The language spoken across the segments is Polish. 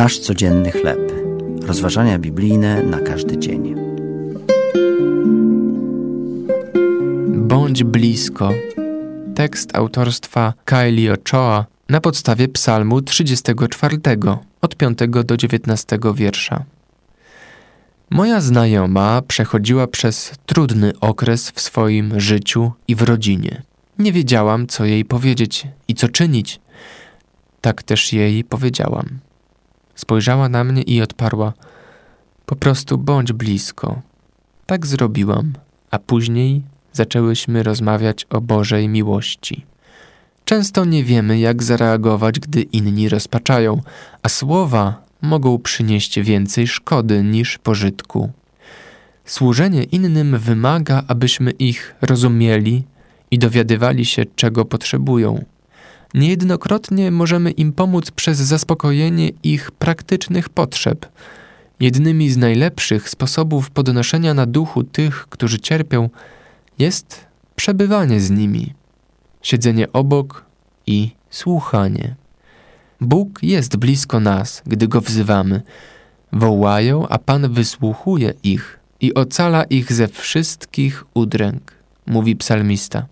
Nasz codzienny chleb. Rozważania biblijne na każdy dzień. Bądź blisko. Tekst autorstwa Kylie Ochoa na podstawie Psalmu 34 od 5 do 19 wiersza. Moja znajoma przechodziła przez trudny okres w swoim życiu i w rodzinie. Nie wiedziałam, co jej powiedzieć i co czynić. Tak też jej powiedziałam. Spojrzała na mnie i odparła: Po prostu bądź blisko. Tak zrobiłam, a później zaczęłyśmy rozmawiać o Bożej miłości. Często nie wiemy, jak zareagować, gdy inni rozpaczają, a słowa mogą przynieść więcej szkody niż pożytku. Służenie innym wymaga, abyśmy ich rozumieli i dowiadywali się, czego potrzebują. Niejednokrotnie możemy im pomóc przez zaspokojenie ich praktycznych potrzeb. Jednymi z najlepszych sposobów podnoszenia na duchu tych, którzy cierpią, jest przebywanie z nimi, siedzenie obok i słuchanie. Bóg jest blisko nas, gdy go wzywamy. Wołają, a Pan wysłuchuje ich i ocala ich ze wszystkich udręk, mówi psalmista.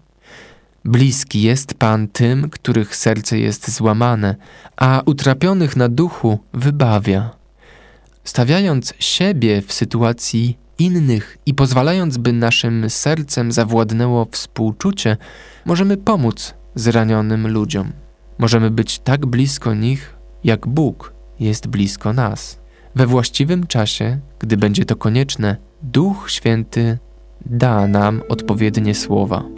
Bliski jest Pan tym, których serce jest złamane, a utrapionych na duchu wybawia. Stawiając siebie w sytuacji innych i pozwalając, by naszym sercem zawładnęło współczucie, możemy pomóc zranionym ludziom. Możemy być tak blisko nich, jak Bóg jest blisko nas. We właściwym czasie, gdy będzie to konieczne, Duch Święty da nam odpowiednie słowa.